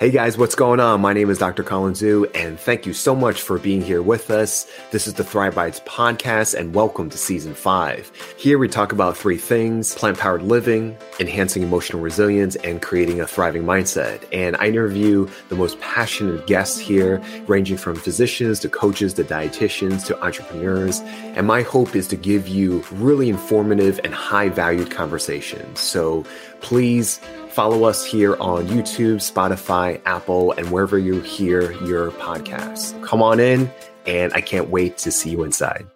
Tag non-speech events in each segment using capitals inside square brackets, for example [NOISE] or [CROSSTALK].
Hey guys, what's going on? My name is Dr. Colin Zhu, and thank you so much for being here with us. This is the Thrive Bites podcast, and welcome to season five. Here we talk about three things plant powered living, enhancing emotional resilience, and creating a thriving mindset. And I interview the most passionate guests here, ranging from physicians to coaches to dietitians to entrepreneurs. And my hope is to give you really informative and high valued conversations. So please Follow us here on YouTube, Spotify, Apple, and wherever you hear your podcasts. Come on in, and I can't wait to see you inside.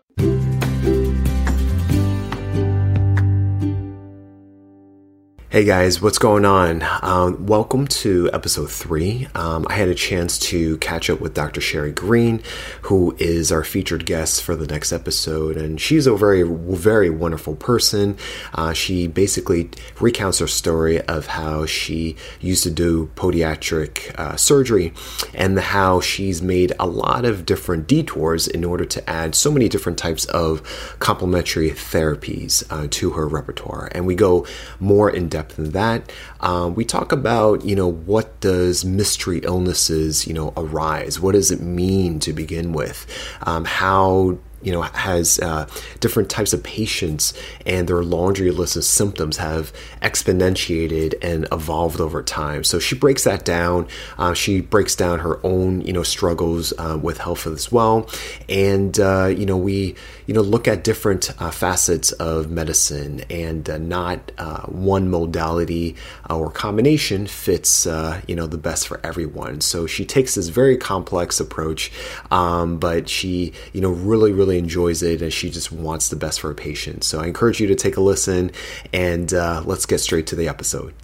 Hey guys, what's going on? Um, welcome to episode three. Um, I had a chance to catch up with Dr. Sherry Green, who is our featured guest for the next episode, and she's a very, very wonderful person. Uh, she basically recounts her story of how she used to do podiatric uh, surgery and how she's made a lot of different detours in order to add so many different types of complementary therapies uh, to her repertoire. And we go more in depth depth that. Um, we talk about, you know, what does mystery illnesses, you know, arise? What does it mean to begin with? Um, how you know has uh, different types of patients and their laundry list of symptoms have exponentiated and evolved over time so she breaks that down uh, she breaks down her own you know struggles uh, with health as well and uh, you know we you know look at different uh, facets of medicine and uh, not one modality or combination fits you know the best for everyone so she takes this very complex approach um, but she you know really really really enjoys it and she just wants the best for her patients. So I encourage you to take a listen and uh, let's get straight to the episode.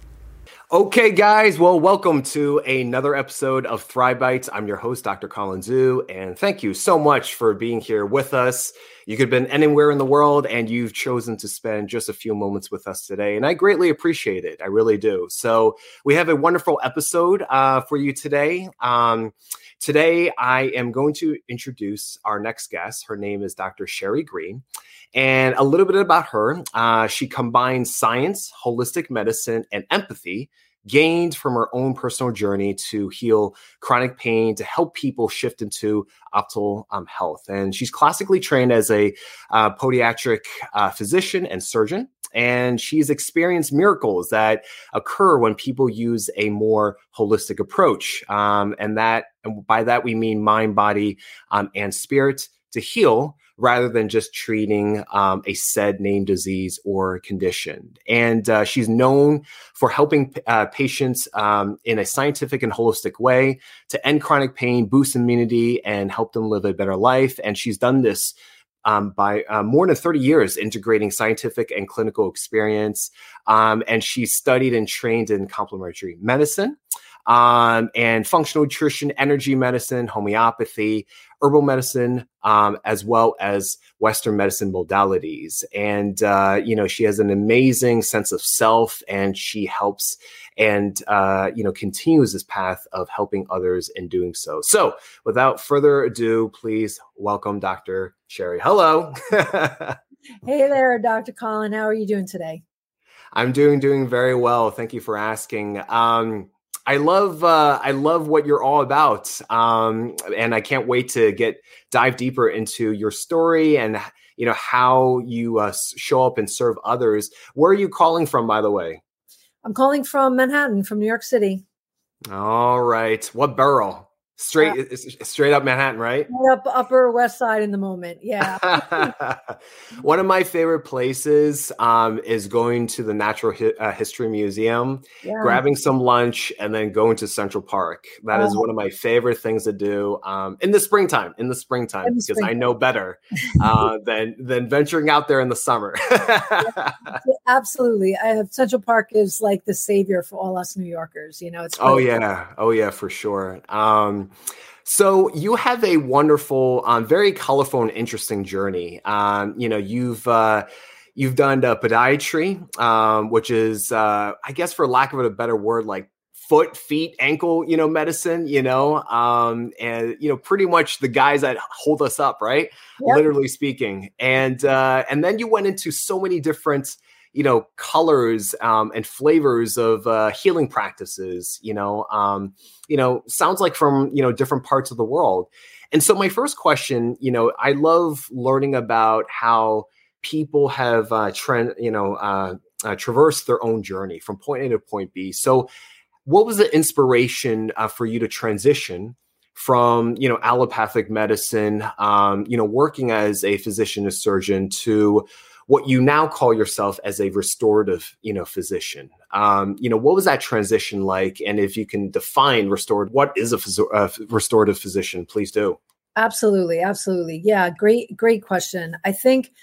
Okay, guys. Well, welcome to another episode of Thrive Bites. I'm your host, Dr. Colin Zhu, and thank you so much for being here with us. You could have been anywhere in the world, and you've chosen to spend just a few moments with us today, and I greatly appreciate it. I really do. So, we have a wonderful episode uh, for you today. Um, Today, I am going to introduce our next guest. Her name is Dr. Sherry Green. And a little bit about her uh, she combines science, holistic medicine, and empathy gained from her own personal journey to heal chronic pain to help people shift into optimal um, health. And she's classically trained as a uh, podiatric uh, physician and surgeon and she's experienced miracles that occur when people use a more holistic approach. Um, and that, and by that we mean mind, body, um, and spirit to heal rather than just treating um, a said name disease or condition. And uh, she's known for helping uh, patients um, in a scientific and holistic way to end chronic pain, boost immunity, and help them live a better life. And she's done this um, by uh, more than 30 years integrating scientific and clinical experience. Um, and she studied and trained in complementary medicine um, and functional nutrition, energy medicine, homeopathy, herbal medicine, um, as well as Western medicine modalities. And, uh, you know, she has an amazing sense of self and she helps and, uh, you know, continues this path of helping others in doing so. So without further ado, please welcome Dr. Sherry. Hello. [LAUGHS] hey there, Dr. Colin. How are you doing today? I'm doing doing very well. Thank you for asking. Um, I love uh, I love what you're all about, um, and I can't wait to get dive deeper into your story and you know how you uh, show up and serve others. Where are you calling from, by the way? I'm calling from Manhattan, from New York City. All right, what borough? Straight, uh, straight up Manhattan, right? Up Upper West Side in the moment, yeah. [LAUGHS] One of my favorite places um, is going to the Natural Hi- uh, History Museum, yeah. grabbing some lunch, and then going to Central Park. That is oh. one of my favorite things to do um, in the springtime. In the springtime, in the because springtime. I know better [LAUGHS] uh, than than venturing out there in the summer. [LAUGHS] yeah, absolutely, Central Park is like the savior for all us New Yorkers. You know, it's oh yeah, oh yeah, for sure. Um, so you have a wonderful, um, very colorful and interesting journey. Um, you know, you've uh, you've done uh, podiatry, um, which is, uh, I guess, for lack of a better word, like foot, feet, ankle, you know, medicine. You know, um, and you know, pretty much the guys that hold us up, right? Yep. Literally speaking, and uh, and then you went into so many different you know colors um, and flavors of uh, healing practices you know um, you know sounds like from you know different parts of the world. And so my first question you know i love learning about how people have uh, trend you know uh, uh, traversed their own journey from point a to point b. So what was the inspiration uh, for you to transition from you know allopathic medicine um, you know working as a physician a surgeon to what you now call yourself as a restorative, you know, physician. Um, you know, what was that transition like? And if you can define restorative, what is a, phys- a restorative physician? Please do. Absolutely, absolutely. Yeah, great, great question. I think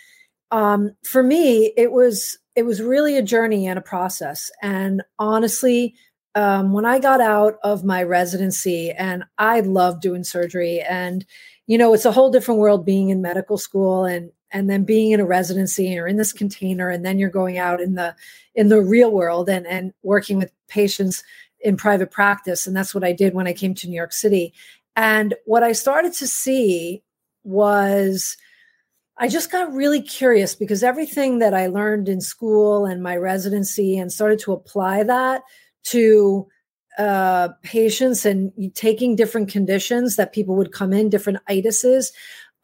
um, for me, it was it was really a journey and a process. And honestly, um, when I got out of my residency, and I love doing surgery, and you know, it's a whole different world being in medical school and and then being in a residency or in this container and then you're going out in the in the real world and and working with patients in private practice and that's what I did when I came to New York City and what I started to see was I just got really curious because everything that I learned in school and my residency and started to apply that to uh, patients and taking different conditions that people would come in, different itises.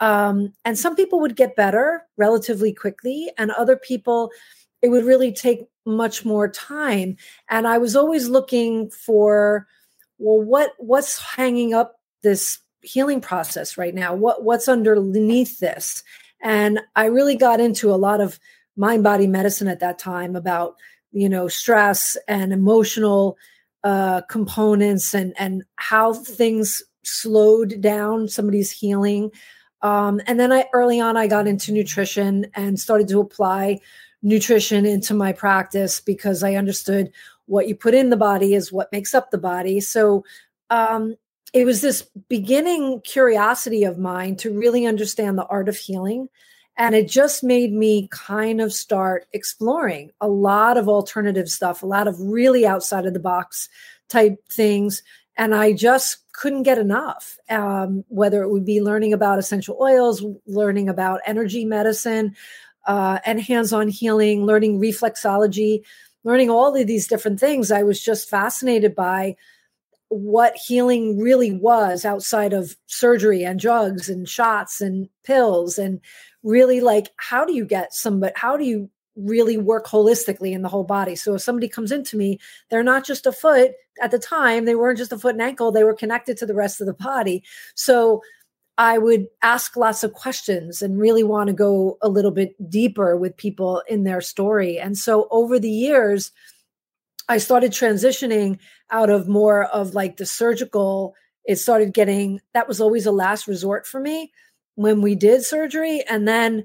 Um, and some people would get better relatively quickly, and other people, it would really take much more time. And I was always looking for, well, what what's hanging up this healing process right now? What what's underneath this? And I really got into a lot of mind body medicine at that time about you know stress and emotional uh, components and and how things slowed down somebody's healing um, and then I early on I got into nutrition and started to apply nutrition into my practice because I understood what you put in the body is what makes up the body. So um, it was this beginning curiosity of mine to really understand the art of healing. And it just made me kind of start exploring a lot of alternative stuff, a lot of really outside of the box type things and I just couldn't get enough. Um, whether it would be learning about essential oils, learning about energy medicine, uh, and hands-on healing, learning reflexology, learning all of these different things. I was just fascinated by what healing really was outside of surgery and drugs and shots and pills and really like how do you get somebody how do you really work holistically in the whole body. So if somebody comes into me, they're not just a foot at the time, they weren't just a foot and ankle, they were connected to the rest of the body. So I would ask lots of questions and really want to go a little bit deeper with people in their story. And so over the years, I started transitioning out of more of like the surgical. It started getting that was always a last resort for me when we did surgery. And then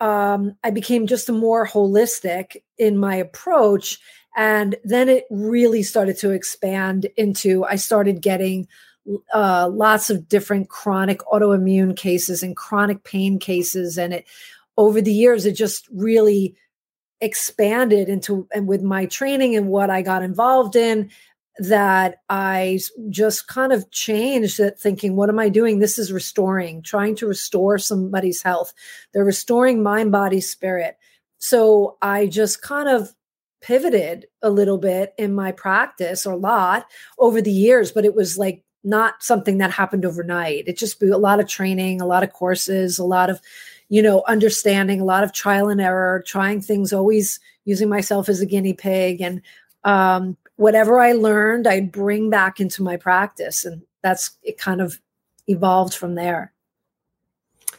um, I became just more holistic in my approach. And then it really started to expand into, I started getting uh, lots of different chronic autoimmune cases and chronic pain cases. And it, over the years, it just really expanded into, and with my training and what I got involved in, that I just kind of changed it thinking, what am I doing? This is restoring, trying to restore somebody's health. They're restoring mind, body, spirit. So I just kind of pivoted a little bit in my practice or a lot over the years, but it was like not something that happened overnight. It just be a lot of training, a lot of courses, a lot of, you know, understanding, a lot of trial and error, trying things, always using myself as a guinea pig and um, whatever I learned, I'd bring back into my practice. And that's it kind of evolved from there.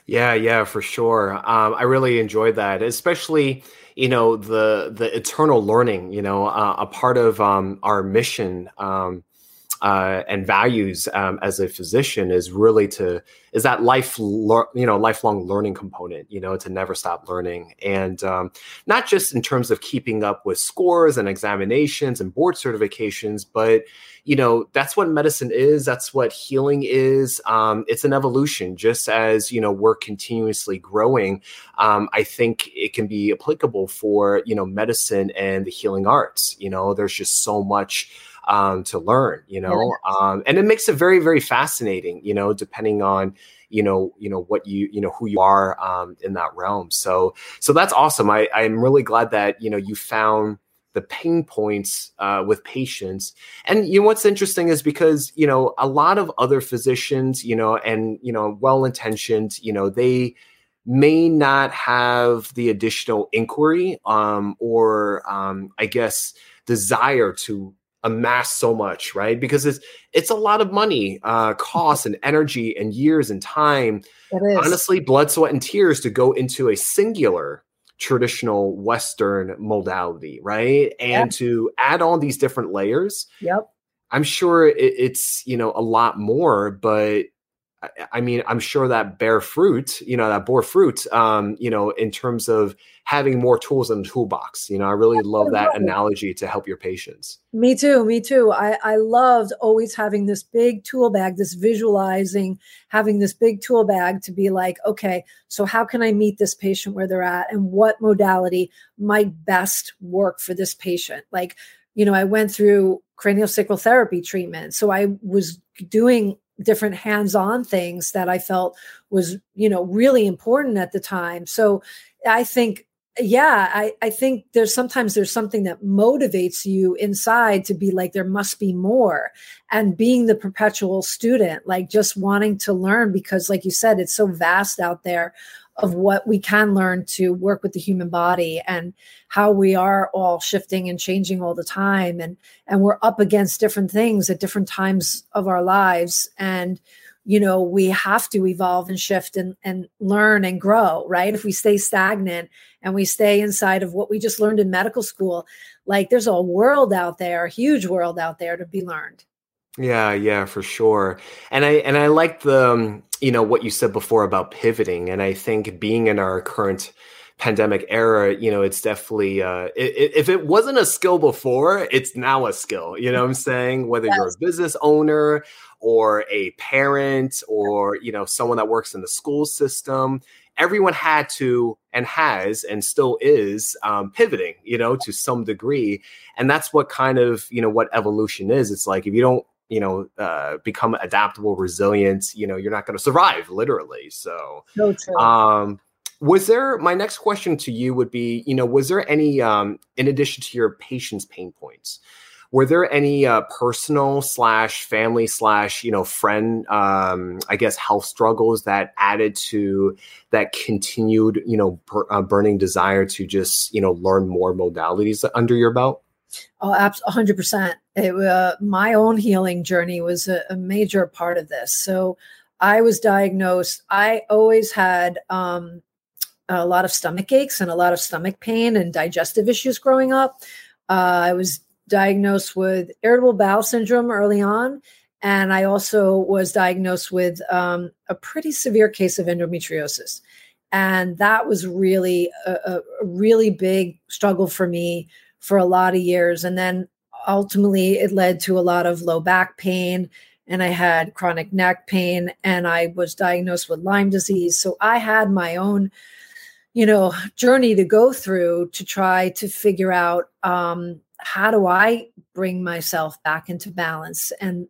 Yeah, yeah, for sure. Um, I really enjoyed that, especially you know the the eternal learning. You know, uh, a part of um, our mission um, uh, and values um, as a physician is really to is that life you know lifelong learning component you know to never stop learning. And um, not just in terms of keeping up with scores and examinations and board certifications but you know that's what medicine is that's what healing is. Um, it's an evolution. Just as you know we're continuously growing um, i think it can be applicable for you know medicine and the healing arts. You know there's just so much um, to learn, you know, um, and it makes it very, very fascinating, you know, depending on, you know, you know what you, you know, who you are um, in that realm. So, so that's awesome. I, I'm really glad that you know you found the pain points uh, with patients. And you know what's interesting is because you know a lot of other physicians, you know, and you know, well intentioned, you know, they may not have the additional inquiry um, or um, I guess desire to amass so much, right? Because it's it's a lot of money, uh, cost, and energy, and years and time. Honestly, blood, sweat, and tears to go into a singular traditional Western modality, right? And yep. to add all these different layers. Yep. I'm sure it, it's you know a lot more, but I mean, I'm sure that bear fruit, you know, that bore fruit, um, you know, in terms of having more tools in the toolbox. You know, I really love that analogy to help your patients. Me too. Me too. I, I loved always having this big tool bag, this visualizing, having this big tool bag to be like, okay, so how can I meet this patient where they're at and what modality might best work for this patient? Like, you know, I went through craniosacral therapy treatment. So I was doing different hands-on things that I felt was, you know, really important at the time. So I think yeah I, I think there's sometimes there's something that motivates you inside to be like there must be more and being the perpetual student like just wanting to learn because like you said it's so vast out there of what we can learn to work with the human body and how we are all shifting and changing all the time. And and we're up against different things at different times of our lives. And you know we have to evolve and shift and and learn and grow right? If we stay stagnant and we stay inside of what we just learned in medical school like there's a world out there a huge world out there to be learned yeah, yeah, for sure. And I and I like the um, you know what you said before about pivoting and I think being in our current pandemic era, you know, it's definitely uh it, if it wasn't a skill before, it's now a skill. You know what I'm [LAUGHS] saying? Whether yes. you're a business owner or a parent or, you know, someone that works in the school system, everyone had to and has and still is um, pivoting you know to some degree and that's what kind of you know what evolution is it's like if you don't you know uh, become adaptable resilient you know you're not going to survive literally so no um was there my next question to you would be you know was there any um in addition to your patient's pain points were there any uh, personal slash family slash you know friend um i guess health struggles that added to that continued you know per, uh, burning desire to just you know learn more modalities under your belt Oh, hundred percent. It uh, my own healing journey was a, a, major part of this. So I was diagnosed. I always had um, a lot of stomach aches and a lot of stomach pain and digestive issues growing up. Uh, I was diagnosed with irritable bowel syndrome early on, and I also was diagnosed with um, a pretty severe case of endometriosis. And that was really a, a really big struggle for me for a lot of years. And then ultimately it led to a lot of low back pain and I had chronic neck pain and I was diagnosed with Lyme disease. So I had my own, you know, journey to go through to try to figure out um, how do I bring myself back into balance and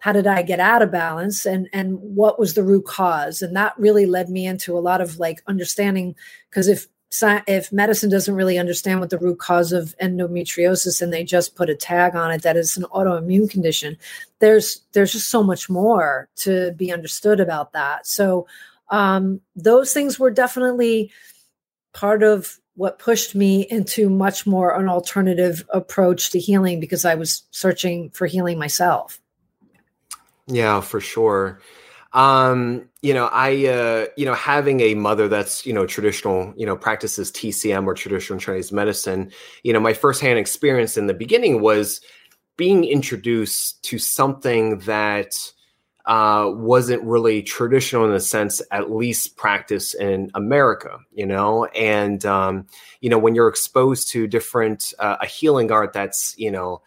how did I get out of balance and and what was the root cause and that really led me into a lot of like understanding because if if medicine doesn't really understand what the root cause of endometriosis and they just put a tag on it that it's an autoimmune condition there's there's just so much more to be understood about that. So um, those things were definitely part of what pushed me into much more an alternative approach to healing because i was searching for healing myself. Yeah for sure um, you know, I, uh, you know, having a mother that's, you know, traditional, you know, practices TCM or traditional Chinese medicine, you know, my firsthand experience in the beginning was being introduced to something that uh, wasn't really traditional in the sense, at least practice in America, you know, and, um, you know, when you're exposed to different, uh, a healing art that's, you know,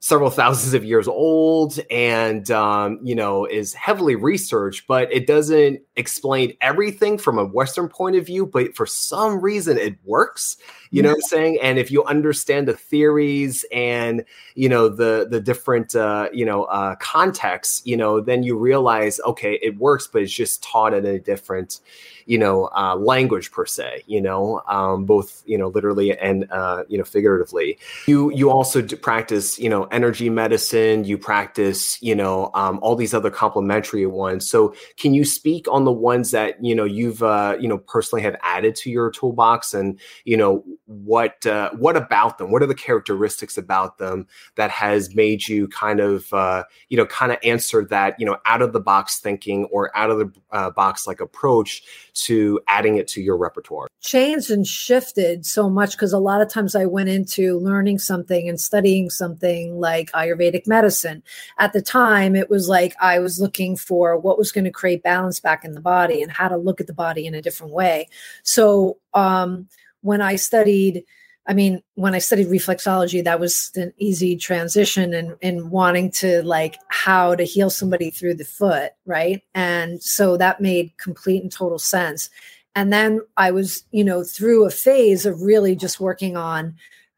several thousands of years old and um, you know is heavily researched but it doesn't explain everything from a western point of view but for some reason it works you know what i'm saying? And if you understand the theories and you know the the different uh, you know uh, contexts you know then you realize okay it works but it's just taught in a different you know uh, language per se you know um, both you know literally and uh, you know figuratively you you also practice you know energy medicine you practice you know um, all these other complementary ones so can you speak on the ones that you know you've uh, you know personally have added to your toolbox and you know what uh, what about them what are the characteristics about them that has made you kind of uh, you know kind of answer that you know out of the box thinking or out of the uh, box like approach to adding it to your repertoire? Changed and shifted so much because a lot of times I went into learning something and studying something like Ayurvedic medicine. At the time, it was like I was looking for what was going to create balance back in the body and how to look at the body in a different way. So um, when I studied, I mean, when I studied reflexology, that was an easy transition and in, in wanting to like how to heal somebody through the foot, right? And so that made complete and total sense. And then I was, you know, through a phase of really just working on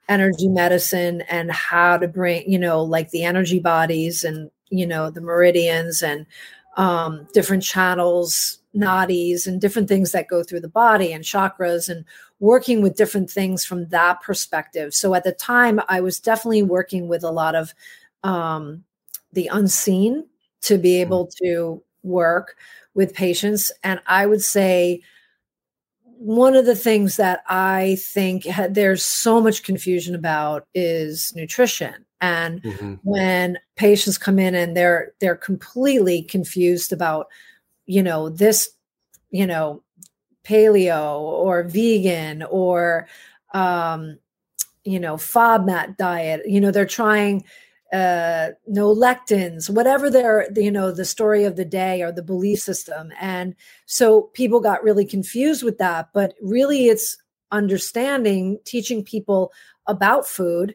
energy medicine and how to bring, you know, like the energy bodies and, you know, the meridians and um, different channels, nadis, and different things that go through the body and chakras and working with different things from that perspective. So at the time, I was definitely working with a lot of um, the unseen to be mm-hmm. able to work with patients. And I would say one of the things that I think there's so much confusion about is nutrition. And mm-hmm. when patients come in and they're they're completely confused about, you know, this, you know, paleo or vegan or um, you know FODMAP diet. You know they're trying uh, no lectins, whatever their you know the story of the day or the belief system, and so people got really confused with that. But really, it's understanding, teaching people about food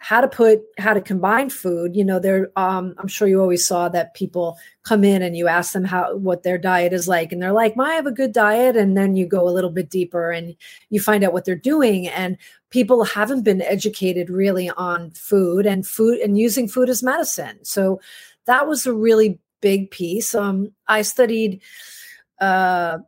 how to put how to combine food. You know there um, i'm sure you always saw that people come in and you ask them how what their diet is like and they're like i have a good diet and then you go a little bit deeper and you find out what they're doing and people haven't been educated really on food and food and using food as medicine. So that was a really big piece. Um, i studied uh,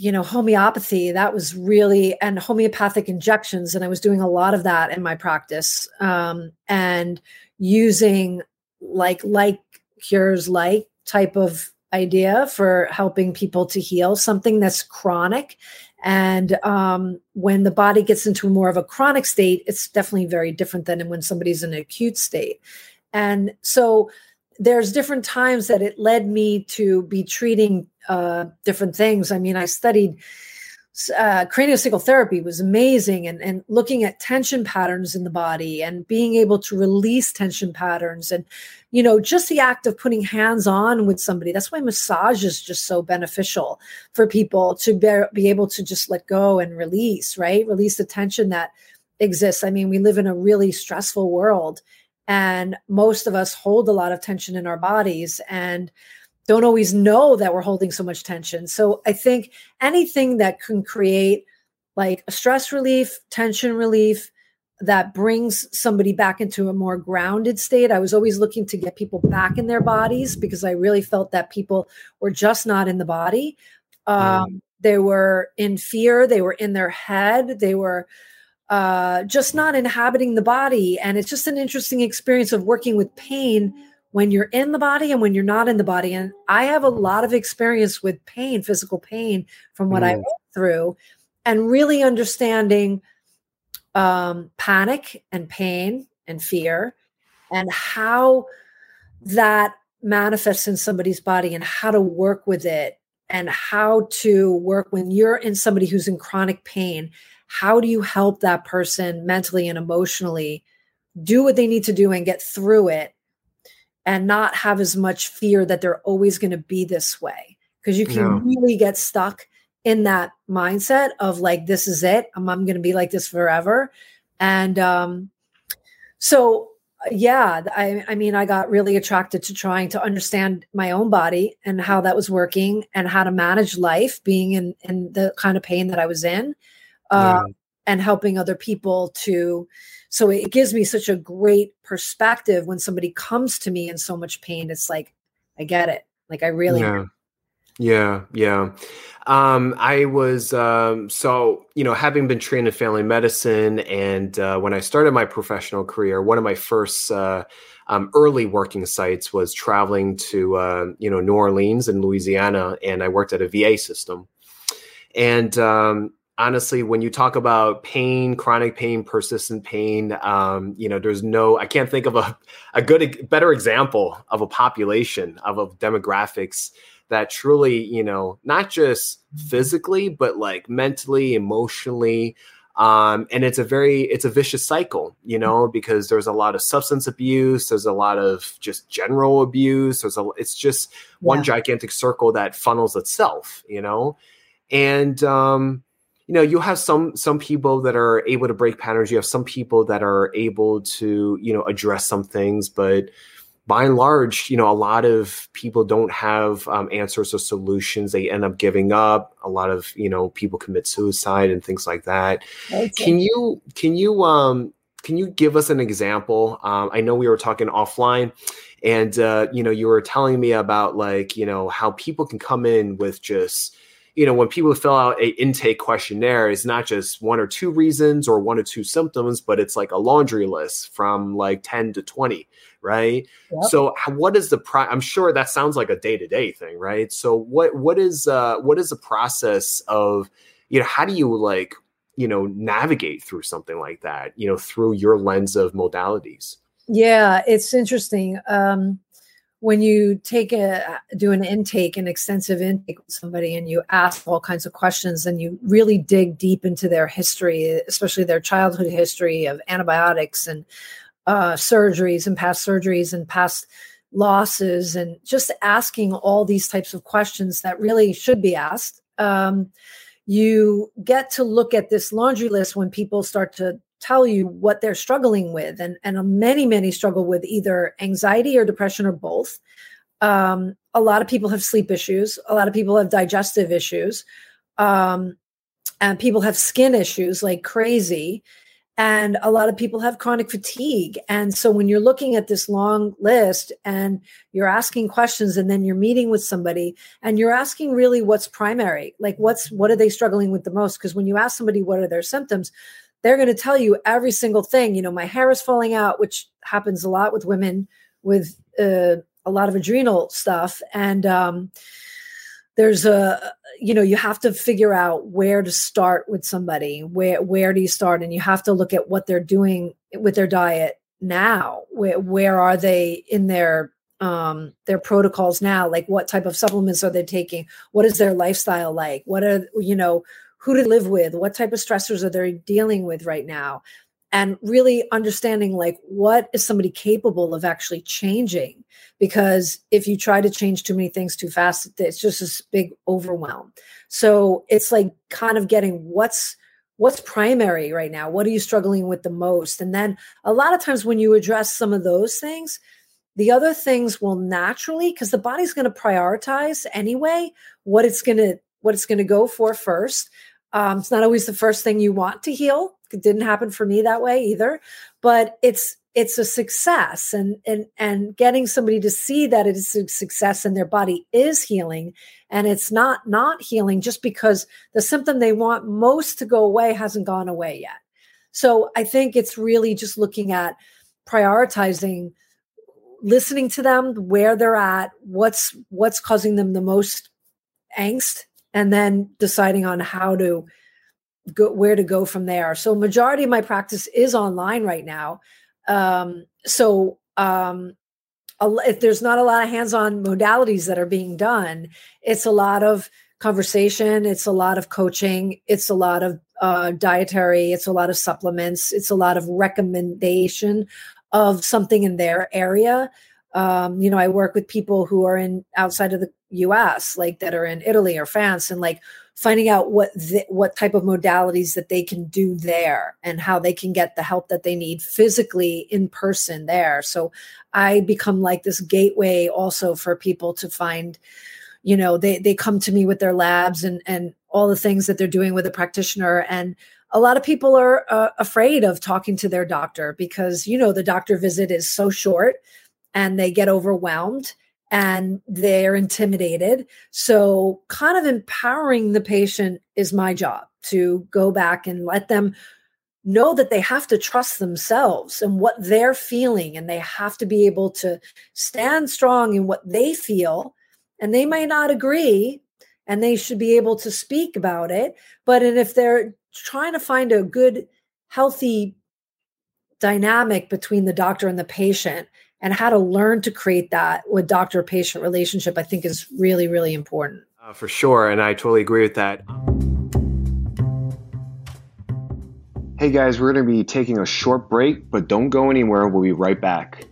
you know homeopathy that was really and homeopathic injections and i was doing a lot of that in my practice um, and using like like cures like type of idea for helping people to heal something that's chronic. And um, when the body gets into more of a chronic state it's definitely very different than when somebody's in an acute state. And so there's different times that it led me to be treating uh, different things. I mean, I studied uh, craniosacral therapy was amazing and, and looking at tension patterns in the body and being able to release tension patterns and you know just the act of putting hands on with somebody. That's why massage is just so beneficial for people to be, be able to just let go and release right? Release the tension that exists. I mean we live in a really stressful world and most of us hold a lot of tension in our bodies and don't always know that we're holding so much tension. So I think anything that can create like a stress relief, tension relief, that brings somebody back into a more grounded state. I was always looking to get people back in their bodies because I really felt that people were just not in the body. Um, mm. They were in fear, they were in their head, they were uh, just not inhabiting the body. And it's just an interesting experience of working with pain when you're in the body and when you're not in the body. And I have a lot of experience with pain, physical pain from what mm. I went through, and really understanding um, panic and pain and fear and how that manifests in somebody's body and how to work with it and how to work when you're in somebody who's in chronic pain how do you help that person mentally and emotionally do what they need to do and get through it and not have as much fear that they're always going to be this way because you can no. really get stuck in that mindset of like this is it i'm, I'm going to be like this forever and um so yeah, I, I mean, I got really attracted to trying to understand my own body and how that was working and how to manage life, being in in the kind of pain that I was in, uh, yeah. and helping other people to. So it gives me such a great perspective when somebody comes to me in so much pain. It's like, I get it. Like I really. Yeah. Yeah, yeah. Um, I was um, so you know having been trained in family medicine, and uh, when I started my professional career, one of my first uh, um, early working sites was traveling to uh, you know New Orleans and Louisiana, and I worked at a VA system. And um, honestly, when you talk about pain, chronic pain, persistent pain, um, you know, there's no, I can't think of a, a good, better example of a population of, of demographics that truly, you know, not just physically, but like mentally, emotionally. Um, and it's a very it's a vicious cycle, you know, because there's a lot of substance abuse, there's a lot of just general abuse. There's a it's just one yeah. gigantic circle that funnels itself, you know, and um, you know you have some some people that are able to break patterns. You have some people that are able to you know address some things, but by and large, you know, a lot of people don't have um, answers or solutions. They end up giving up. A lot of you know people commit suicide and things like that. Okay. Can you can you um can you give us an example? Um, I know we were talking offline, and uh, you know you were telling me about like you know how people can come in with just you know when people fill out a intake questionnaire it's not just one or two reasons or one or two symptoms but it's like a laundry list from like 10 to 20 right? Yep. so what is the pro i'm sure that sounds like a day-to-day thing right? So what what is uh what is the process of you know how do you like you know navigate through something like that you know through your lens of modalities? Yeah it's interesting. Um when you take a do an intake an extensive intake with somebody and you ask all kinds of questions and you really dig deep into their history especially their childhood history of antibiotics and uh, surgeries and past surgeries and past losses and just asking all these types of questions that really should be asked um, you get to look at this laundry list when people start to tell you what they're struggling with and and many many struggle with either anxiety or depression or both. Um, a lot of people have sleep issues a lot of people have digestive issues um, and people have skin issues like crazy and a lot of people have chronic fatigue. And so when you're looking at this long list and you're asking questions and then you're meeting with somebody and you're asking really what's primary like what's what are they struggling with the most? Because when you ask somebody what are their symptoms they're going to tell you every single thing. You know, my hair is falling out, which happens a lot with women with uh, a lot of adrenal stuff. And um, there's a, you know, you have to figure out where to start with somebody. Where where do you start? And you have to look at what they're doing with their diet now. Where where are they in their um their protocols now like what type of supplements are they taking what is their lifestyle like what are you know who to live with, what type of stressors are they dealing with right now, and really understanding like what is somebody capable of actually changing. Because if you try to change too many things too fast, it's just this big overwhelm. So it's like kind of getting what's what's primary right now what are you struggling with the most and then a lot of times when you address some of those things the other things will naturally because the body's going to prioritize anyway what it's going to what it's going to go for first um, it's not always the first thing you want to heal. It didn't happen for me that way either, but it's it's a success and and and getting somebody to see that it is a success and their body is healing and it's not not healing just because the symptom they want most to go away hasn't gone away yet. So I think it's really just looking at prioritizing listening to them where they're at what's what's causing them the most angst and then deciding on how to go where to go from there. So majority of my practice is online right now. Um, so um, if there's not a lot of hands-on modalities that are being done, it's a lot of conversation, it's a lot of coaching, it's a lot of uh, dietary, it's a lot of supplements, it's a lot of recommendation of something in their area um, you know, I work with people who are in outside of the US, like that are in Italy or France, and like finding out what the, what type of modalities that they can do there and how they can get the help that they need physically in person there. So I become like this gateway also for people to find you know they they come to me with their labs and and all the things that they're doing with a practitioner and a lot of people are uh, afraid of talking to their doctor because you know the doctor visit is so short and they get overwhelmed and they're intimidated. So kind of empowering the patient is my job to go back and let them know that they have to trust themselves and what they're feeling and they have to be able to stand strong in what they feel. And they may not agree and they should be able to speak about it but if they're trying to find a good healthy dynamic between the doctor and the patient and how to learn to create that with doctor patient relationship i think is really really important uh, for sure and i totally agree with that hey guys we're going to be taking a short break but don't go anywhere we'll be right back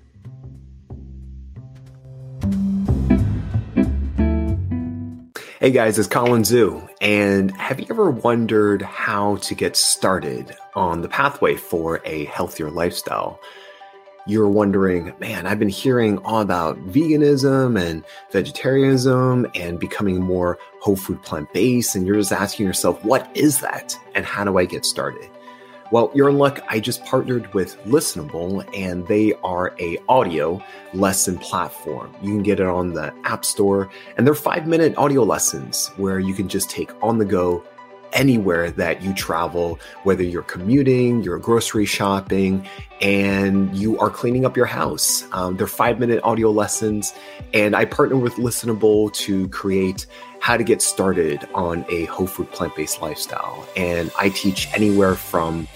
Hey guys, it's Colin Zhu. And have you ever wondered how to get started on the pathway for a healthier lifestyle? You're wondering, man, I've been hearing all about veganism and vegetarianism and becoming more whole food plant based. And you're just asking yourself, what is that? And how do I get started? Well, you're in luck. I just partnered with Listenable, and they are a audio lesson platform. You can get it on the App Store, and they're five minute audio lessons where you can just take on the go anywhere that you travel, whether you're commuting, you're grocery shopping, and you are cleaning up your house. Um, they're five minute audio lessons, and I partner with Listenable to create how to get started on a whole food plant based lifestyle. And I teach anywhere from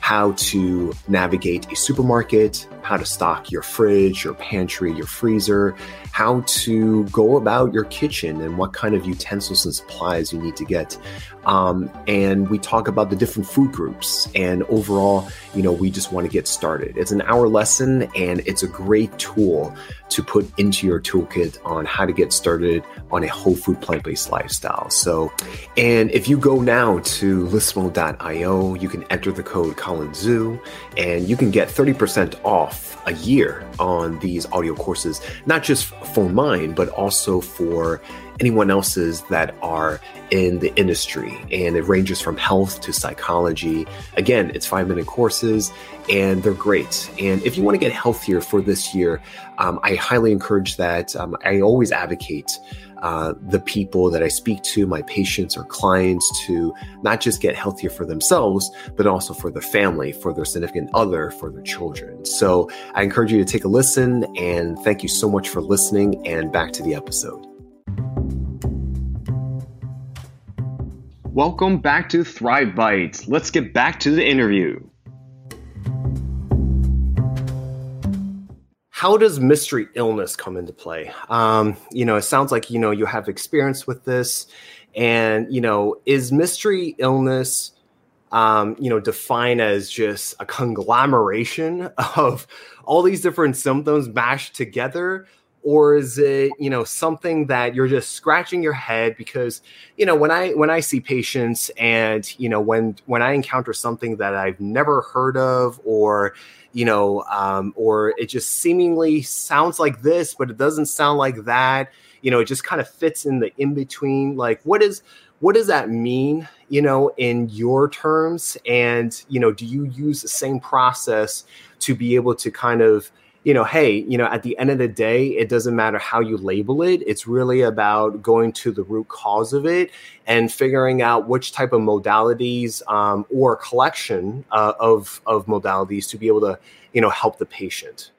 how to navigate a supermarket, how to stock your fridge, your pantry, your freezer, how to go about your kitchen and what kind of utensils and supplies you need to get. Um, and we talk about the different food groups. And overall, you know, we just want to get started. It's an hour lesson and it's a great tool to put into your toolkit on how to get started on a whole food plant based lifestyle. So, and if you go now to listmo.io, you can enter the code Colin Zhu and you can get 30% off a year on these audio courses, not just for mine, but also for anyone else's that are in the industry. And it ranges from health to psychology. Again, it's five minute courses and they're great. And if you want to get healthier for this year, um, I highly encourage that. Um, I always advocate. Uh, the people that I speak to, my patients or clients, to not just get healthier for themselves, but also for their family, for their significant other, for their children. So I encourage you to take a listen and thank you so much for listening. And back to the episode. Welcome back to Thrive Bites. Let's get back to the interview. How does mystery illness come into play? Um, you know, it sounds like you know you have experience with this, and you know, is mystery illness, um, you know, defined as just a conglomeration [LAUGHS] of all these different symptoms mashed together, or is it you know something that you're just scratching your head because you know when i when i see patients and you know when when i encounter something that i've never heard of or you know um, or it just seemingly sounds like this but it doesn't sound like that you know it just kind of fits in the in between like what is what does that mean you know in your terms? And you know do you use the same process to be able to kind of you know, hey, you know, at the end of the day, it doesn't matter how you label it. It's really about going to the root cause of it and figuring out which type of modalities um, or collection uh, of of modalities to be able to, you know, help the patient.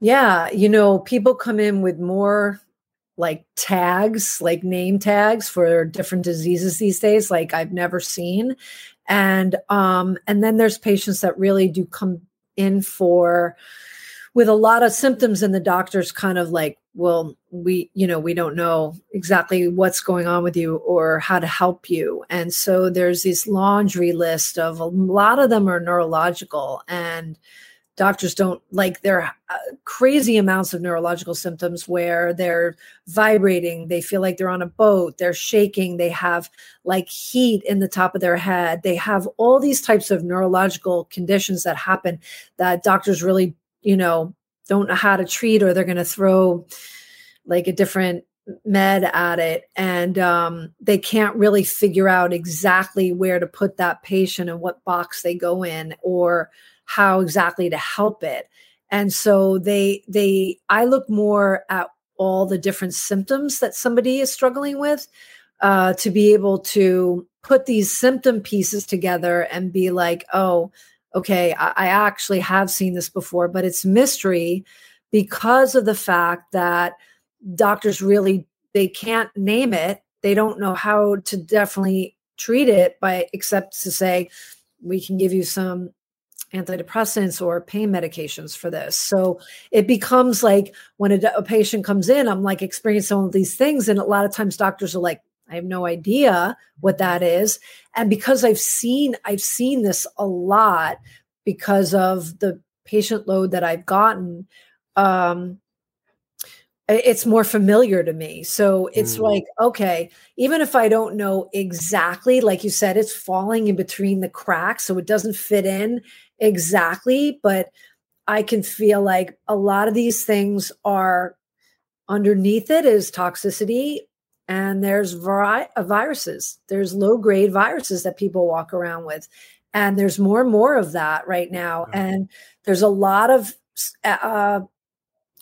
Yeah, you know, people come in with more like tags, like name tags for different diseases these days, like I've never seen. And um, and then there's patients that really do come in for with a lot of symptoms and the doctor's kind of like well we you know we don't know exactly what's going on with you or how to help you. And so there's this laundry list of a lot of them are neurological and doctors don't like there are uh, crazy amounts of neurological symptoms where they're vibrating they feel like they're on a boat they're shaking they have like heat in the top of their head. They have all these types of neurological conditions that happen that doctors really you know don't know how to treat or they're going to throw like a different med at it. And um, they can't really figure out exactly where to put that patient and what box they go in or how exactly to help it. And so they they i look more at all the different symptoms that somebody is struggling with uh, to be able to put these symptom pieces together and be like oh okay I, I actually have seen this before but it's mystery because of the fact that doctors really they can't name it. They don't know how to definitely treat it by except to say we can give you some antidepressants or pain medications for this. So it becomes like when a, a patient comes in i'm like experiencing all these things and a lot of times doctors are like i have no idea what that is and because i've seen i've seen this a lot because of the patient load that i've gotten um it's more familiar to me. So it's mm. like, okay, even if I don't know exactly, like you said, it's falling in between the cracks. So it doesn't fit in exactly, but I can feel like a lot of these things are underneath it is toxicity. And there's vari- uh, viruses, there's low grade viruses that people walk around with. And there's more and more of that right now. And there's a lot of uh,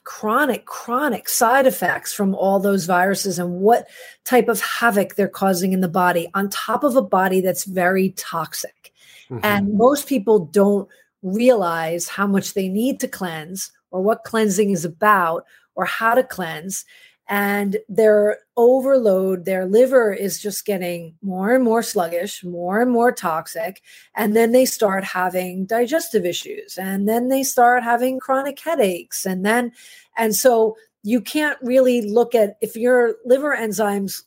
chronic, chronic side effects from all those viruses and what type of havoc they're causing in the body on top of a body that's very toxic. Mm-hmm. And most people don't realize how much they need to cleanse or what cleansing is about or how to cleanse and their overload their liver is just getting more and more sluggish more and more toxic and then they start having digestive issues and then they start having chronic headaches and then and so you can't really look at if your liver enzymes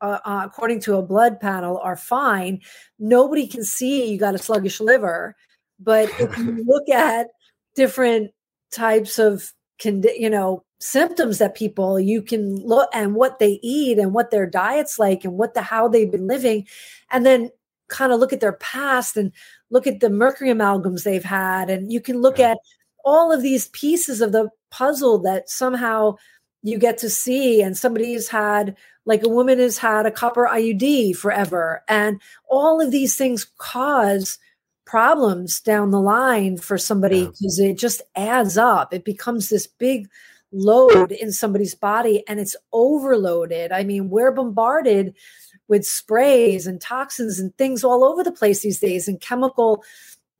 uh, uh, according to a blood panel are fine nobody can see you got a sluggish liver. But if you [LAUGHS] look at different types of you know symptoms that people you can look and what they eat and what their diets like and what the how they've been living and then kind of look at their past and look at the mercury amalgams they've had. And you can look at all of these pieces of the puzzle that somehow you get to see. And somebody's had like a woman has had a copper iud forever. And all of these things cause problems down the line for somebody because yeah. it just adds up. It becomes this big load in somebody's body and it's overloaded. I mean, we're bombarded with sprays and toxins and things all over the place these days and chemical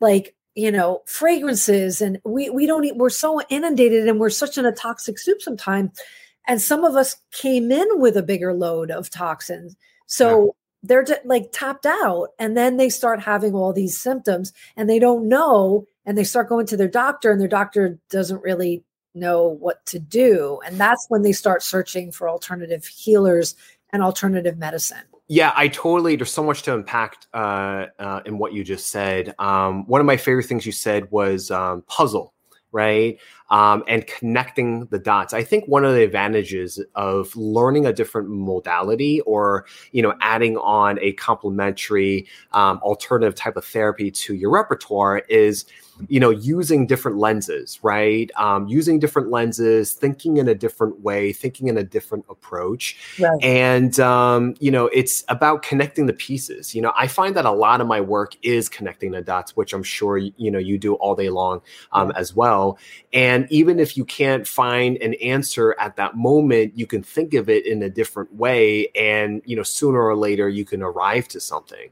like you know fragrances and we we don't eat, we're so inundated and we're such in a toxic soup sometimes and some of us came in with a bigger load of toxins so yeah. they're just, like tapped out and then they start having all these symptoms and they don't know and they start going to their doctor and their doctor doesn't really know what to do. And that's when they start searching for alternative healers and alternative medicine. Yeah, I totally. There's so much to unpack uh, uh, in what you just said. Um, one of my favorite things you said was um, puzzle, right? Um, and connecting the dots. I think one of the advantages of learning a different modality, or you know, adding on a complementary um, alternative type of therapy to your repertoire, is you know using different lenses right um, using different lenses thinking in a different way thinking in a different approach right. and um, you know it's about connecting the pieces you know i find that a lot of my work is connecting the dots which i'm sure you know you do all day long um, yeah. as well and even if you can't find an answer at that moment you can think of it in a different way. And you know sooner or later you can arrive to something.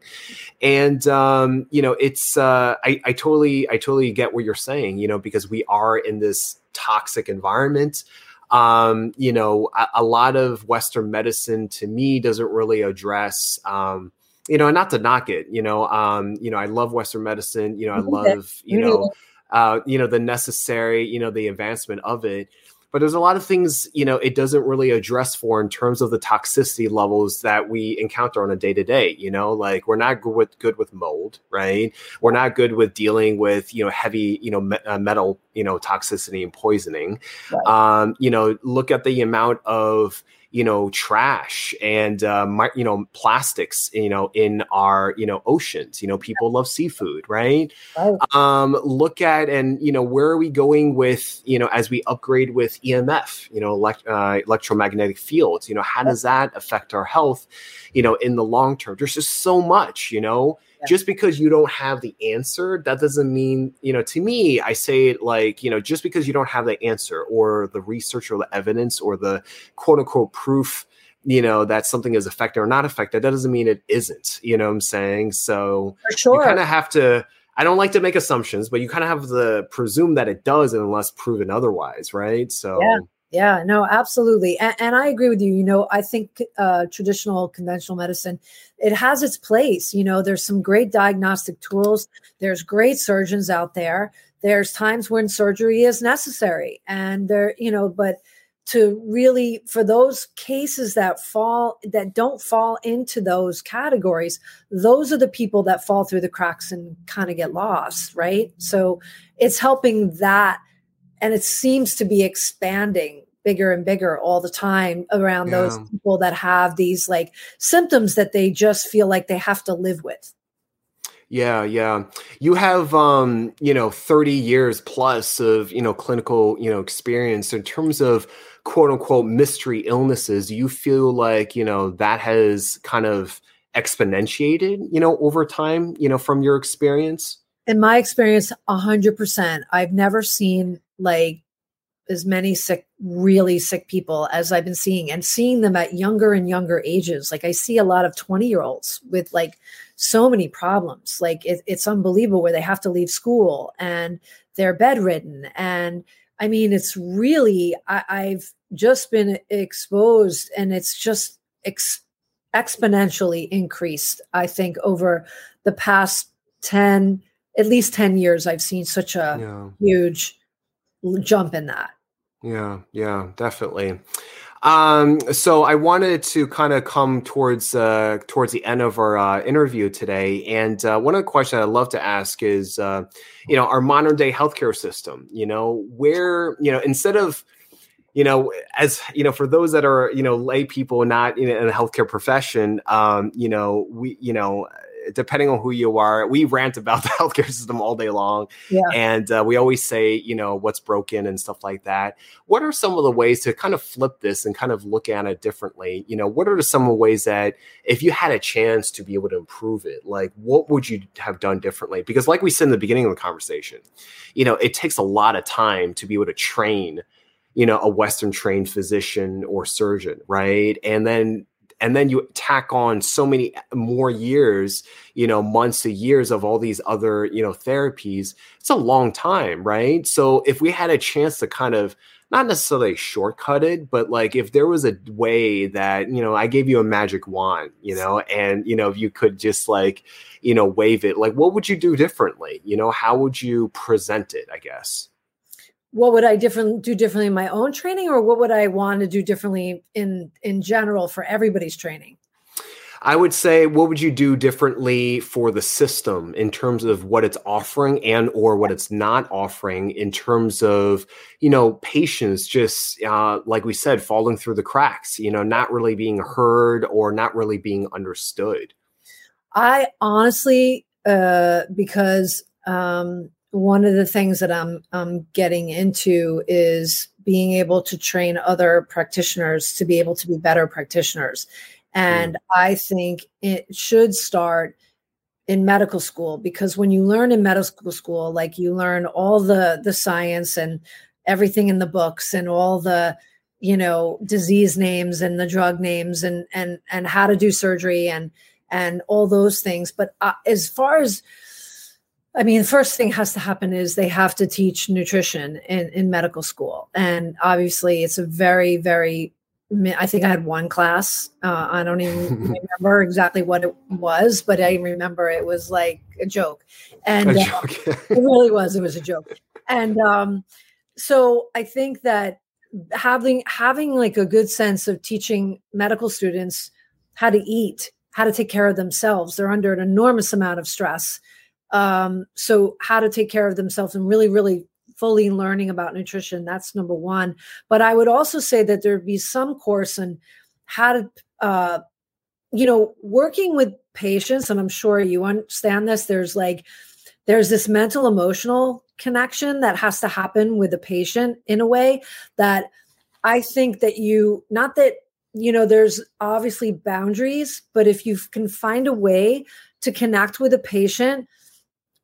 And um, you know it's uh, I, I totally i totally get what you're saying, you know, because we are in this toxic environment. Um, you know, a, a, lot of Western medicine to me doesn't really address, um, you know, not to knock it, you know, um, you know, I love Western medicine, you know, I [LAUGHS] love, you know, uh, you know, the necessary, you know, the advancement of it. but there's a lot of things you know it doesn't really address for in terms of the toxicity levels that we encounter on a day to day you know like we're not good with good with mold right we're not good with dealing with you know heavy you know me- uh, metal you know toxicity and poisoning right. um you know look at the amount of you know trash and uh, my, you know plastics you know in our you know oceans. You know people love seafood right? Oh. um look at and you know where are we going with you know as we upgrade with emf you know elect, uh, electromagnetic fields? You know how does that affect our health you know in the long term? There's just so much you know just because you don't have the answer that doesn't mean you know to me i say it like you know just because you don't have the answer or the research or the evidence or the quote unquote proof you know that something is affected or not affected that doesn't mean it isn't you know what i'm saying so For sure. you kind of have to i don't like to make assumptions but you kind of have to presume that it does unless proven otherwise right so yeah. Yeah, no, absolutely. And, and, I agree with you. You know, I think uh, traditional conventional medicine, it has its place. You know, there's some great diagnostic tools. There's great surgeons out there. There's times when surgery is necessary. And there, you know, but to really, for those cases that fall, that don't fall into those categories, those are the people that fall through the cracks and kind of get lost, right? So it's helping that and it seems to be expanding bigger and bigger all the time around yeah. those people that have these like symptoms that they just feel like they have to live with. Yeah yeah. You have um you know 30 years plus of you know clinical you know experience. In terms of quote unquote mystery illnesses do you feel like you know that has kind of exponentiated you know over time you know from your experience? In my experience 100% i've never seen like as many sick really sick people as i've been seeing and seeing them at younger and younger ages like i see a lot of 20 year olds with like so many problems like it, it's unbelievable where they have to leave school and they're bedridden and i mean it's really I, i've just been exposed and it's just ex- exponentially increased i think over the past 10 at least 10 years i've seen such a yeah. huge jump in that. Yeah, yeah, definitely. Um, so I wanted to kind of come towards uh, towards the end of our uh, interview today, and uh, one of the questions I'd love to ask is, uh, you know, our modern day healthcare system. You know, where you know instead of you know, as you know, for those that are you know lay people not in, the healthcare profession, um, you know, we you know depending on who you are, we rant about the [LAUGHS] healthcare system all day long. Yeah. And uh, we always say, you know, what's broken and stuff like that. What are some of the ways to kind of flip this and kind of look at it differently? You know, what are some of the ways that if you had a chance to be able to improve it, like what would you have done differently? Because, like we said in the beginning of the conversation, you know, it takes a lot of time to be able to train you know a western trained physician or surgeon right and then and then you tack on so many more years you know months to years of all these other you know therapies it's a long time right? So if we had a chance to kind of not necessarily shortcut it but like if there was a way that you know i gave you a magic wand you know and you know if you could just like you know wave it like what would you do differently? You know how would you present it i guess what would I different do differently in my own training, or what would I want to do differently in in general for everybody's training? I would say, what would you do differently for the system in terms of what it's offering and or what it's not offering in terms of you know patients just uh, like we said falling through the cracks, you know, not really being heard or not really being understood. I honestly, uh, because um, one of the things that I'm I'm getting into is being able to train other practitioners to be able to be better practitioners. And mm. I think it should start in medical school because when you learn in medical school like you learn all the the science and everything in the books and all the you know disease names and the drug names and and and how to do surgery and and all those things but uh, as far as I mean, the first thing has to happen is they have to teach nutrition in, in medical school. And obviously, it's a very, very, I think I had one class. Uh, I don't even [LAUGHS] remember exactly what it was, but I remember it was like a joke. And a uh, joke. Uh, [LAUGHS] it really was. It was a joke. And um, so I think that having having like a good sense of teaching medical students how to eat how to take care of themselves they're under an enormous amount of stress um, so how to take care of themselves and really really fully learning about nutrition that's number one. But i would also say that there'd be some course on how to uh, you know working with patients and i'm sure you understand this there's like there's this mental emotional connection that has to happen with the patient in a way that I think that you, not that, you know, there's obviously boundaries, but if you can find a way to connect with a patient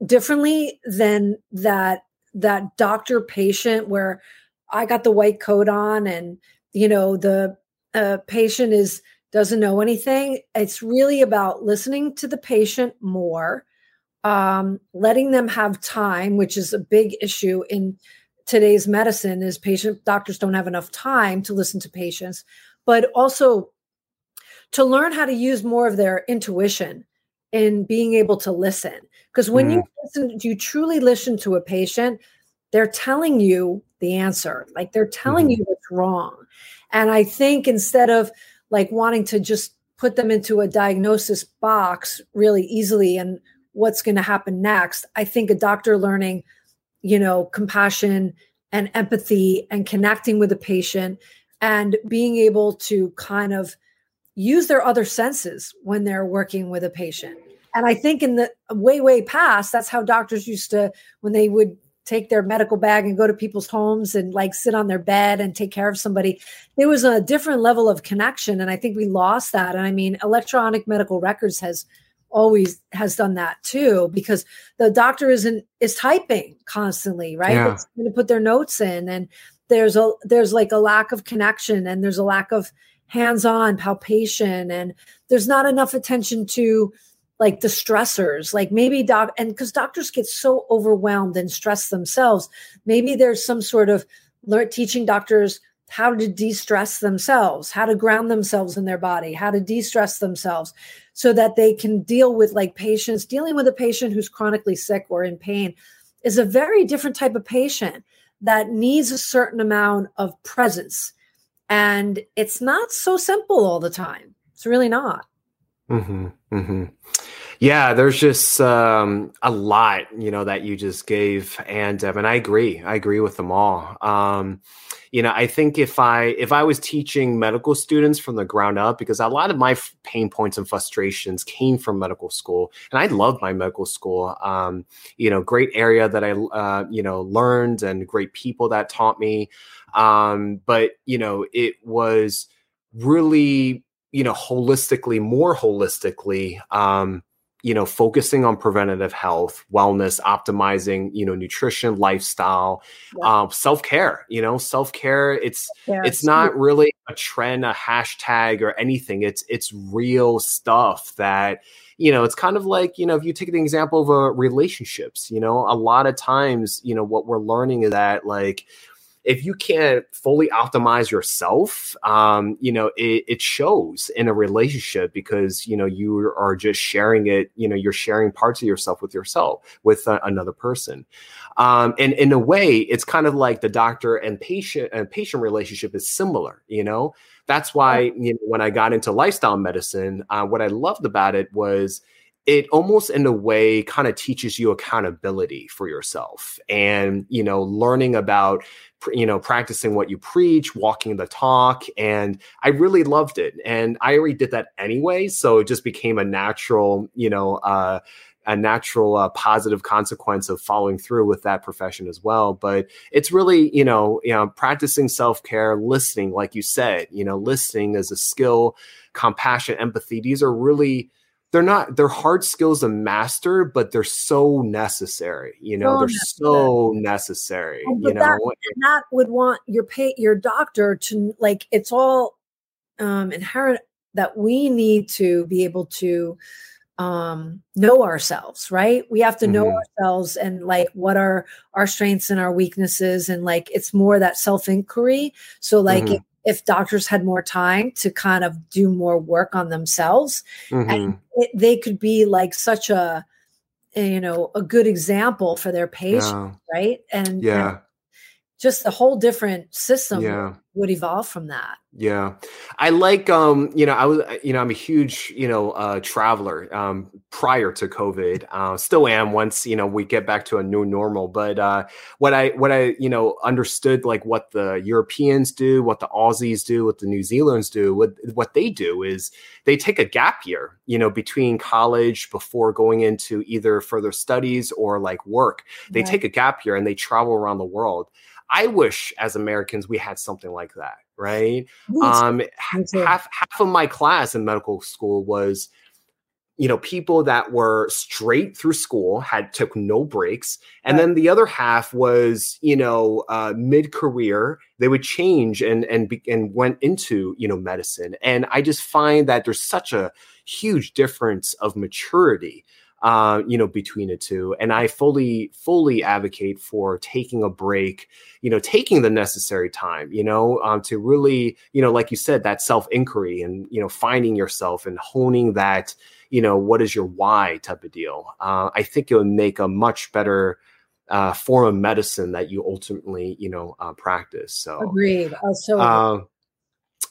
differently than that, that doctor patient where I got the white coat on and, you know, the uh, patient is, doesn't know anything. It's really about listening to the patient more um, letting them have time, which is a big issue in today's medicine, is patient doctors don't have enough time to listen to patients, but also to learn how to use more of their intuition in being able to listen. Because when mm. you listen, you truly listen to a patient, they're telling you the answer, like they're telling mm. you what's wrong. And I think instead of like wanting to just put them into a diagnosis box really easily and what's going to happen next. I think a doctor learning, you know, compassion and empathy and connecting with the patient and being able to kind of use their other senses when they're working with a patient. And I think in the way, way past, that's how doctors used to, when they would take their medical bag and go to people's homes and like sit on their bed and take care of somebody. There was a different level of connection. And I think we lost that. And I mean, electronic medical records has always has done that too because the doctor isn't is typing constantly right yeah. going to put their notes in and there's a there's like a lack of connection and there's a lack of hands-on palpation and there's not enough attention to like the stressors. Like maybe doc and because doctors get so overwhelmed and stressed themselves maybe there's some sort of teaching doctors how to de-stress themselves how to ground themselves in their body how to de-stress themselves so that they can deal with like patients. Dealing with a patient who's chronically sick or in pain is a very different type of patient that needs a certain amount of presence and it's not so simple all the time it's really not mm-hmm, mm-hmm. Yeah, there's just um, a lot, you know, that you just gave, and um, and I agree. I agree with them all. Um, you know, I think if I if I was teaching medical students from the ground up, because a lot of my pain points and frustrations came from medical school, and I loved my medical school. Um, you know, great area that I uh, you know learned, and great people that taught me. Um, but you know, it was really you know holistically more holistically um you know focusing on preventative health wellness optimizing you know nutrition lifestyle yeah. um, self-care you know self-care it's yeah, it's not really a trend a hashtag or anything it's it's real stuff that you know it's kind of like you know if you take the example of uh, relationships you know a lot of times you know what we're learning is that like if you can't fully optimize yourself, um, you know, it, it, shows in a relationship because, you know, you are just sharing it, you know, you're sharing parts of yourself with yourself, with a, another person. Um, and in a way, it's kind of like the doctor and patient and patient relationship is similar, you know, that's why, you know, when I got into lifestyle medicine, uh, what I loved about it was, it almost in a way kind of teaches you accountability for yourself and you know learning about you know practicing what you preach walking the talk and i really loved it and i already did that anyway so it just became a natural you know uh, a natural uh, positive consequence of following through with that profession as well but it's really you know you know practicing self-care listening like you said you know listening is a skill compassion empathy these are really they're not they're hard skills to master but they're so necessary you know so they're necessary. so necessary oh, you know that, that, would want your pay your doctor to like it's all um inherent that we need to be able to um know ourselves right we have to know mm-hmm. ourselves and like what are our strengths and our weaknesses and like it's more that self inquiry so like mm-hmm if doctors had more time to kind of do more work on themselves mm-hmm. and it, they could be like such a you know a good example for their patients yeah. right and yeah just a whole different system yeah. would evolve from that. Yeah. I like um, you know, I was you know, I'm a huge, you know, uh traveler um prior to COVID. Uh still am once, you know, we get back to a new normal, but uh what I what I, you know, understood like what the Europeans do, what the Aussies do, what the New Zealanders do, what what they do is they take a gap year, you know, between college before going into either further studies or like work. They right. take a gap year and they travel around the world. I wish as Americans we had something like that right? Um, half half of my class in medical school was, you know, people that were straight through school, had took no breaks, and right. then the other half was, you know, uh, mid career. They would change and and be, and went into you know medicine, and I just find that there's such a huge difference of maturity uh, you know, between the two. And I fully, fully advocate for taking a break, you know, taking the necessary time, you know, um, to really, you know, like you said, that self inquiry and, you know, finding yourself and honing that, you know, what is your why type of deal. Uh, I think it would make a much better uh, form of medicine that you ultimately, you know, uh, practice. So agreed. Also, uh,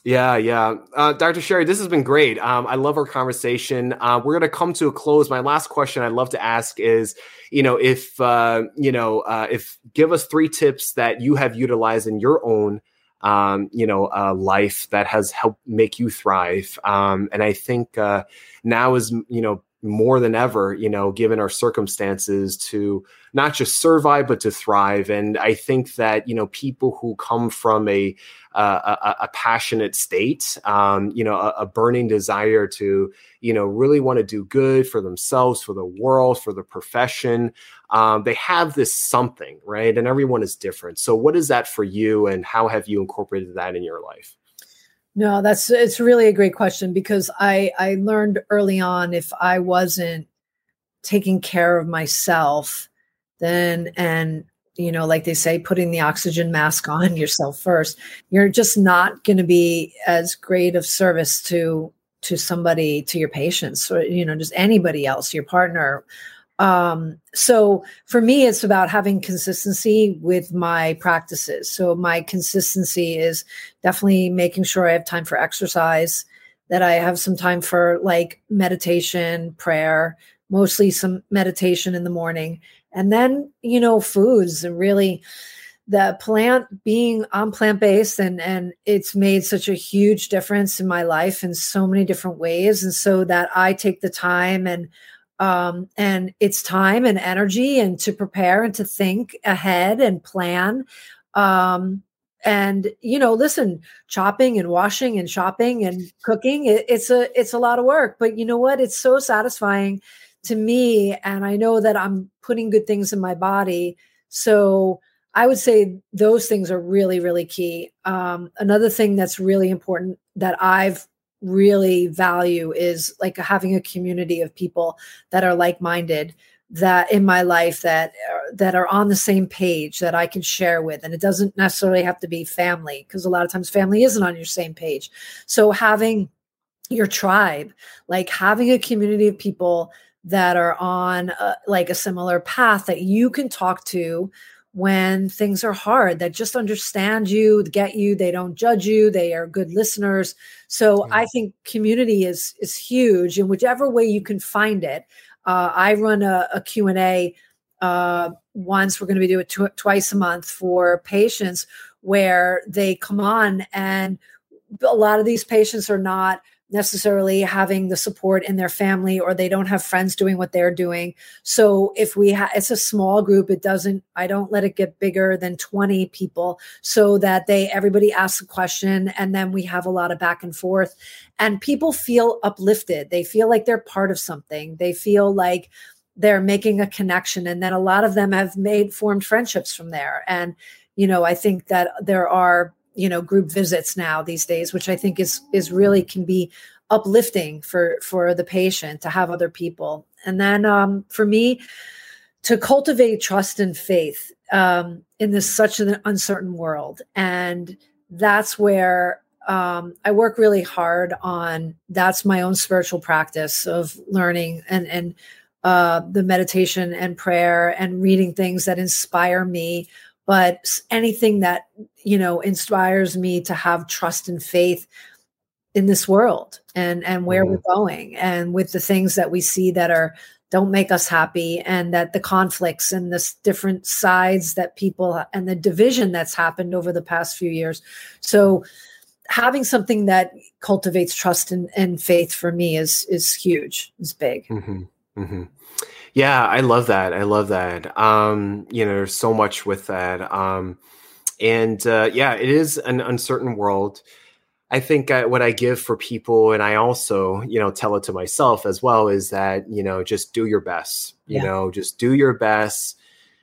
yeah, yeah. Uh, Dr. Sherri, this has been great. Um, I love our conversation. Uh, we're going to come to a close. My last question I'd love to ask is, you know, if, uh, you know, uh, if give us three tips that you have utilized in your own, um, you know, uh, life that has helped make you thrive. Um, and I think uh, now is, you know, more than ever, you know, given our circumstances to not just survive, but to thrive. And I think that, you know, people who come from a, uh, a, a, passionate state, um, you know, a, a, burning desire to, you know, really want to do good for themselves, for the world, for the profession. Um, they have this something, right? And everyone is different. So, what is that for you, and how have you incorporated that in your life? No, that's it's really a great question because I I learned early on if I wasn't taking care of myself, then and you know, like they say, putting the oxygen mask [LAUGHS] on yourself first, you're just not going to be as great of service to to somebody, to your patients, or you know, just anybody else, your partner, um, so for me, it's about having consistency with my practices. So my consistency is definitely making sure I have time for exercise, that I have some time for like meditation, prayer, mostly some meditation in the morning. And then, you know, foods and really the plant being on plant based and and it's made such a huge difference in my life in so many different ways and so that I take the time and um, and it's time and energy and to prepare and to think ahead and plan. Um, and you know listen chopping and washing and shopping and cooking it, it's a it's a lot of work but you know what? It's so satisfying to me and i know that i'm putting good things in my body. So i would say those things are really really key. Um, another thing that's really important that i've really value is like having a community of people that are like-minded that in my life that are, that are on the same page that I can share with and it doesn't necessarily have to be family because a lot of times family isn't on your same page. So having your tribe like having a community of people that are on a, like a similar path that you can talk to when things are hard that just understand you get you they don't judge you they are good listeners so yeah. i think community is is huge in whichever way you can find it uh, i run a, a q&a uh, once we're going to be doing it tw- twice a month for patients where they come on and a lot of these patients are not necessarily having the support in their family or they don't have friends doing what they're doing. So if we it's a small group it doesn't i don't let it get bigger than 20 people so that they everybody asks a question and then we have a lot of back and forth. And people feel uplifted. They feel like they're part of something. They feel like they're making a connection and then a lot of them have made formed friendships from there. And you know i think that there are you know group visits now these days which i think is is really can be uplifting for for the patient to have other people. And then um, for me to cultivate trust and faith um, in this such an uncertain world. And that's where um, i work really hard on that's my own spiritual practice of learning and and uh, the meditation and prayer and reading things that inspire me but anything that you know inspires me to have trust and faith in this world and and where mm-hmm. we're going and with the things that we see that are don't make us happy and that the conflicts and the different sides that people and the division that's happened over the past few years so having something that cultivates trust and, and faith for me is is huge is big mm-hmm. Mm-hmm. Yeah i love that i love that um you know there's so much with that um and uh, yeah it is an uncertain world I think I, what I give for people, and I also, you know, tell it to myself as well, is that you know, just do your best. You yeah. know, just do your best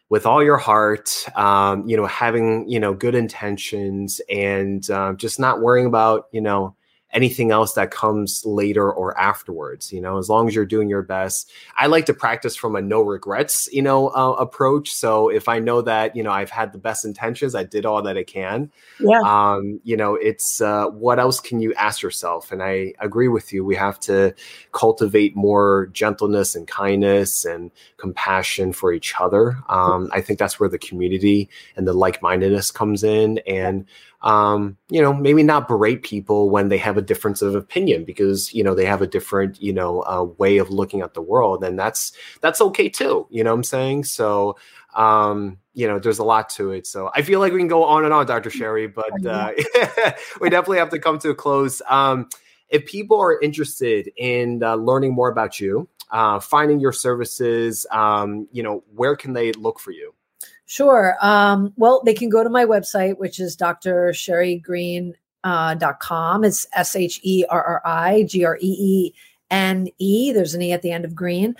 with all your heart. Um, you know, having you know good intentions, and um, just not worrying about you know anything else that comes later or afterwards you know as long as you're doing your best. I like to practice from a no regrets you know uh, approach. So if i know that you know i've had the best intentions i did all that i can. Yeah. Um you know it's uh, what else can you ask yourself? And i agree with you. We have to cultivate more gentleness and kindness and compassion for each other. Um i think that's where the community and the like-mindedness comes in. And um, you know, maybe not berate people when they have a difference of opinion because you know they have a different you know uh, way of looking at the world, and that's that's okay too. You know what I'm saying? So um, you know, there's a lot to it. So I feel like we can go on and on, Dr. Sherri, but uh, [LAUGHS] we definitely have to come to a close. Um, if people are interested in uh, learning more about you, uh, finding your services, um, you know, where can they look for you? Sure. Um, well, they can go to my website, which is drsherrigreene.com. Uh. It's S H E R R I G R E E N E. There's an E at the end of green.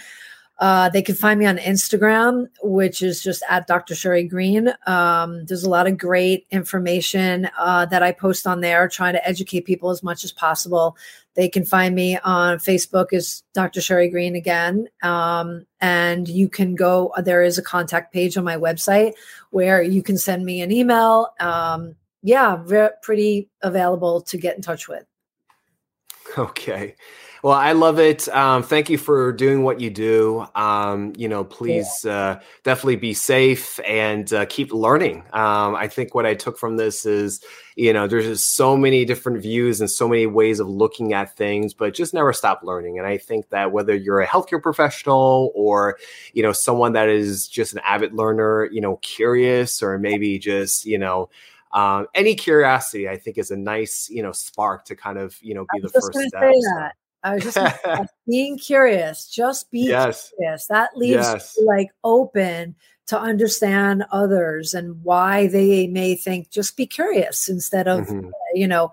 Uh, they can find me on Instagram, which is just at Dr. Sherri Greene. Um, there's a lot of great information uh, that I post on there, trying to educate people as much as possible. They can find me on Facebook as Dr. Sherri Greene again. Um, and you can go, there is a contact page on my website where you can send me an email. Um, yeah, very, pretty available to get in touch with. Okay. Well, I love it. Um, thank you for doing what you do. Um, you know, please uh, definitely be safe and uh, keep learning. Um, I think what I took from this is, you know, there's just so many different views and so many ways of looking at things, but just never stop learning. And I think that whether you're a healthcare professional or, you know, someone that is just an avid learner, you know, curious or maybe just, you know, um, any curiosity, I think, is a nice, you know, spark to kind of, you know, be the first step. I was just [LAUGHS] being curious, just be yes. curious. That leaves yes. you like open to understand others and why they may think. Just be curious instead of mm-hmm. uh, you know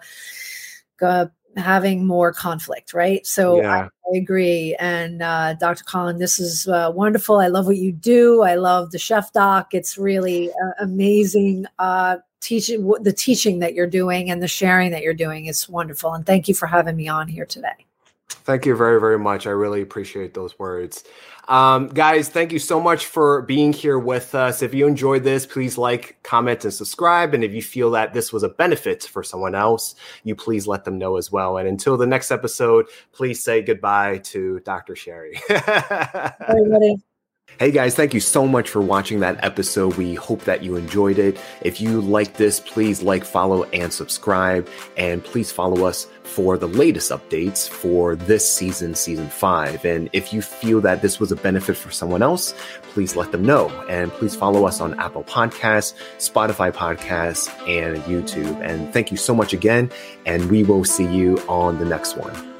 uh, having more conflict, right? So yeah. I, I, agree. And uh, Dr. Colin, this is uh, wonderful. I love what you do. I love the chef doc. It's really uh, amazing uh, teaching the teaching that you're doing and the sharing that you're doing is wonderful and thank you for having me on here today Thank you very, very much. I really appreciate those words. Um, guys, thank you so much for being here with us. If you enjoyed this, please like, comment, and subscribe. And if you feel that this was a benefit for someone else, you please let them know as well. And until the next episode, please say goodbye to Dr. Sherri. [LAUGHS] Hey guys, thank you so much for watching that episode. We hope that you enjoyed it. If you like this, please like, follow, and subscribe. And please follow us for the latest updates for this season, season five. And if you feel that this was a benefit for someone else, please let them know. And please follow us on Apple Podcasts, Spotify Podcasts, and YouTube. And thank you so much again. And we will see you on the next one.